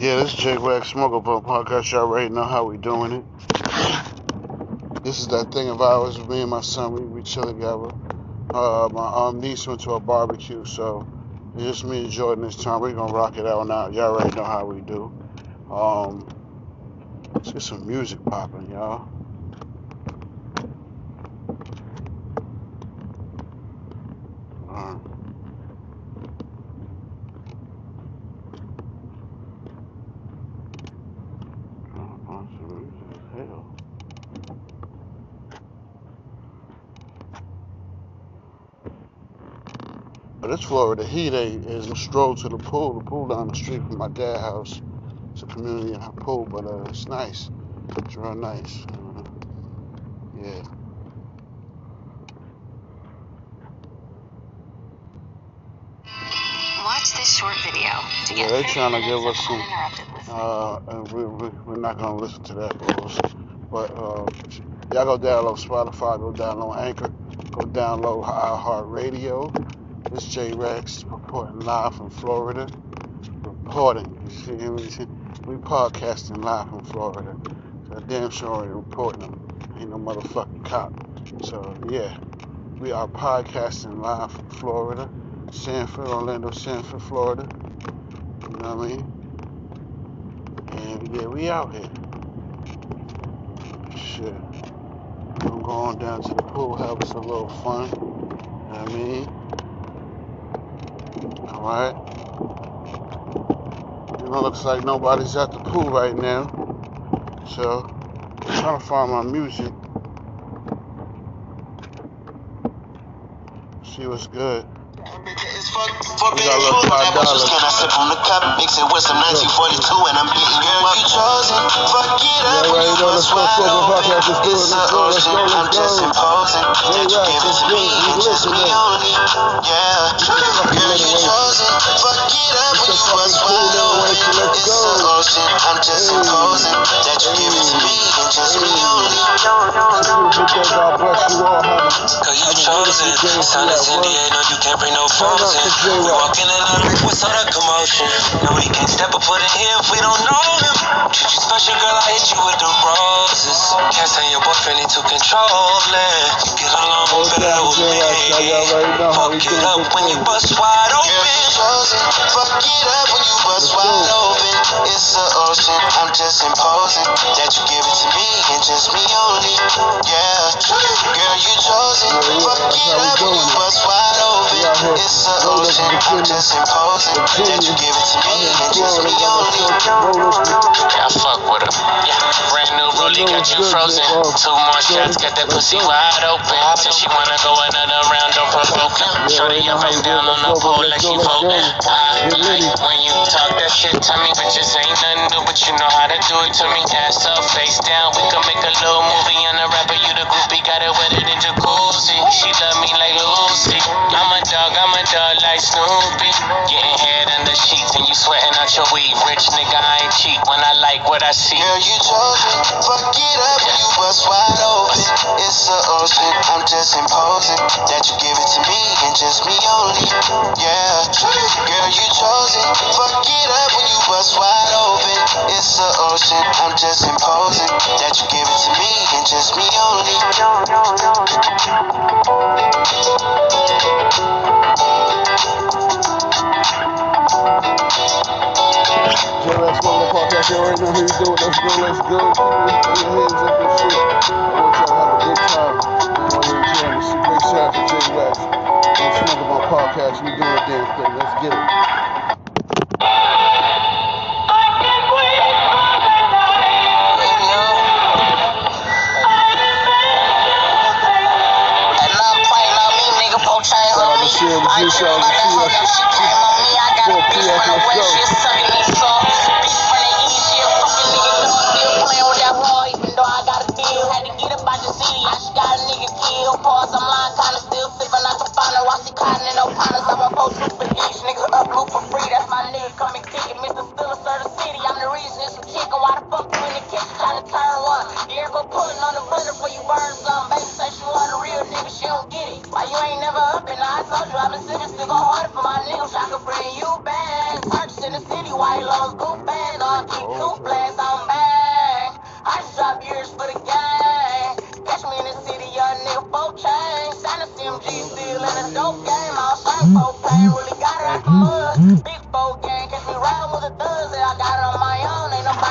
Yeah, this is Jay Wax Smoker Bun Podcast. Y'all already know how we doing it. This is that thing of ours. Me and my son, we, we chill together. Uh, my um, niece went to a barbecue, so it's just me and Jordan this time. We're gonna rock it out now. Y'all already know how we do. Um, let's get some music popping, y'all. Uh, hell. But it's Florida heat ain't is a stroll to the pool. The pool down the street from my dad's house. It's a community in her pool, but uh, it's nice. It's real nice. Uh, yeah. Watch this short video to Yeah, they're trying to give us some. Uh, and we, we, we're not gonna listen to that bullshit. But uh, y'all go download Spotify, go download Anchor, go download iHeartRadio. This J Rex reporting live from Florida. Reporting, you see, we, podcasting live from Florida. So damn sure ain't reporting them. Ain't no motherfucking cop. So yeah, we are podcasting live from Florida, Sanford, Orlando, Sanford, Florida. You know what I mean? And yeah, we out here. Shit. I'm going down to the pool, have some little fun. You know what I mean? Alright. You know, looks like nobody's at the pool right now. So, I'm trying to find my music. See what's good. For We being got a little cool, five that was dollars. just can I sip from the cup, mix it with some 1942, and I'm beating you up. You chosen, fuck it Yeah, up when right, you you know, let's go, wide Smoker open. Podcast. Let's do it, It's let's an go, let's ocean, go, I'm just imposing that you give it to me, and just me only. Yeah, Get the fucking girl, you chosen, fuck it up Get when the you cool wide open. It's an ocean, I'm just imposing that you give it to me, and just me only. It's a beautiful day. God bless you all. Have a, Cause you chosen. wonderful day if Son you of Cindy, ain't no you can't bring no up in. The J We Rex. walk in out of what's all the commotion. No, we can't step up foot in here if we don't know him. Treat you special, girl, I hit you with the roses. Can't say your boyfriend to control it. Get along with me. Rex. Now Fuck it up when you bust wide open. chosen. Fuck it up when you bust wide open. It's an ocean, I'm just imposing that you give it to me and just me only. Yeah, girl, you chosen. Yeah, yeah, Fuck it up when you bust wide open. Out here, roll up I'm and up. I fuck with him. Brand new rollie got you frozen. Two more shots, got that pussy wide open. Since she wanna go another round, don't provoke him. Shorty, do it. down on the pole like. Let's voting. like when you talk that shit to me, bitches ain't nothing new, but you know how to do it to me. Ass up, face down, we can make a little movie on the rapper. You the groupie, got it wetter than jacuzzi. She love me like Lucy. I'm a a like Snoopy. Getting head under sheets and you sweating out your weed. Rich nigga, I ain't cheap when I like what I see. Girl, you chosen. Fuck it up when you bust wide open. It's an ocean, I'm just imposing that you give it to me and just me only. Yeah, girl, you chosen. Fuck it up when you bust wide open. It's an ocean, I'm just imposing that you give it to me and just me only. Smoker Podcast. You already know how we do it. Let's go. Let's go. Keep your hands up and shit. I want y'all to have a good time. You know, we're enjoying this. Big shout out to J Rex. I'm smoking my podcast. We doing a damn thing. Let's get it. Shout out to Shirley G. Shout out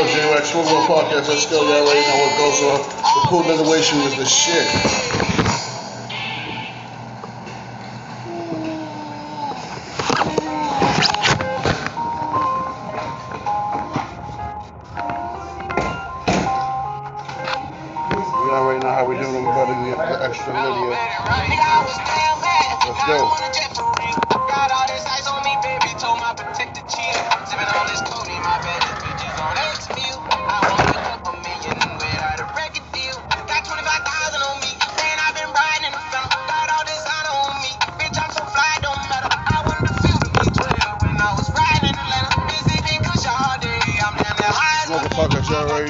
go, J-Rex. One more podcast. Let's go. Y'all know what goes on. The cool innovation is the shit. extra video. Let's go.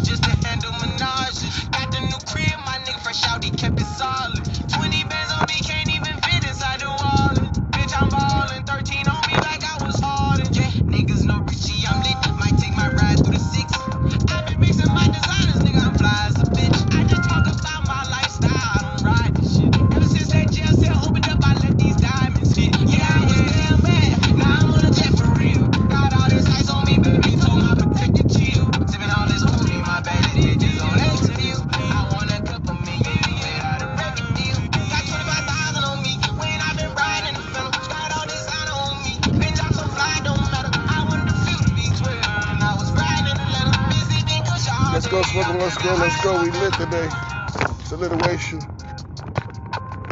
just to handle Minaj. Got the new crib, my nigga fresh out, he kept it solid. go, smoking, let's go, let's go. We lit today. It's a little.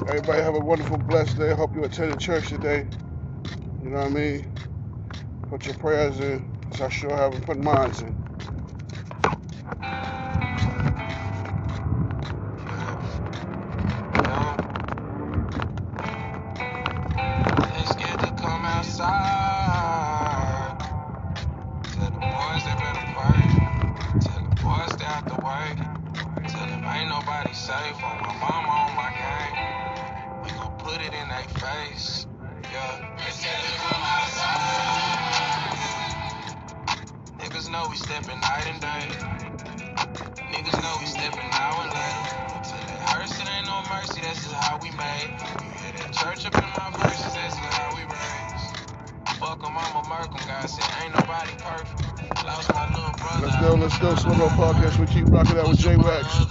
Everybody have a wonderful, blessed day. Hope you attended church today. You know what I mean? Put your prayers in, because I sure haven't put mine in. know we stepping night and day. Niggas know we stepping late. To hearse, it ain't no mercy, that's just how we made. You hear that church up in my verses, that's just how we raised. Fuck em, I'm a God said, ain't nobody perfect. Let's go, let's go, Slow Podcast. We keep rocking out with J Wax.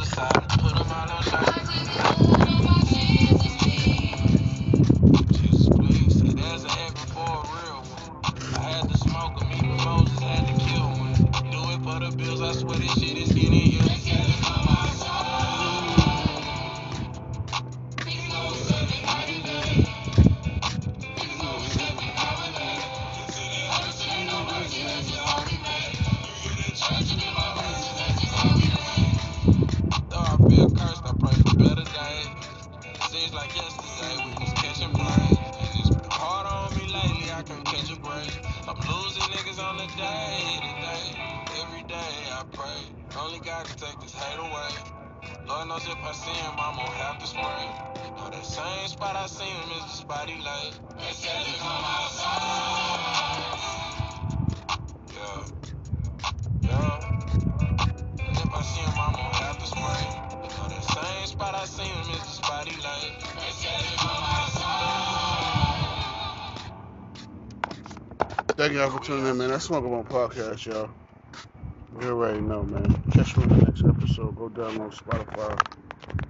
I pray. Only God can take this hate away. Lord knows if I see him, I'm gonna have to spray. That same spot I him is the spot he to I see him, I'm gonna have to same spot I him is the spot he laid. They said to come outside. Thank y'all for tuning in, man. That's Smoke on Podcast, y'all. You already know, man. Catch in the next episode. Go download Spotify.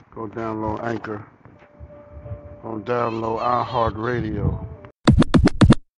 Go download Anchor. Go download iHeartRadio.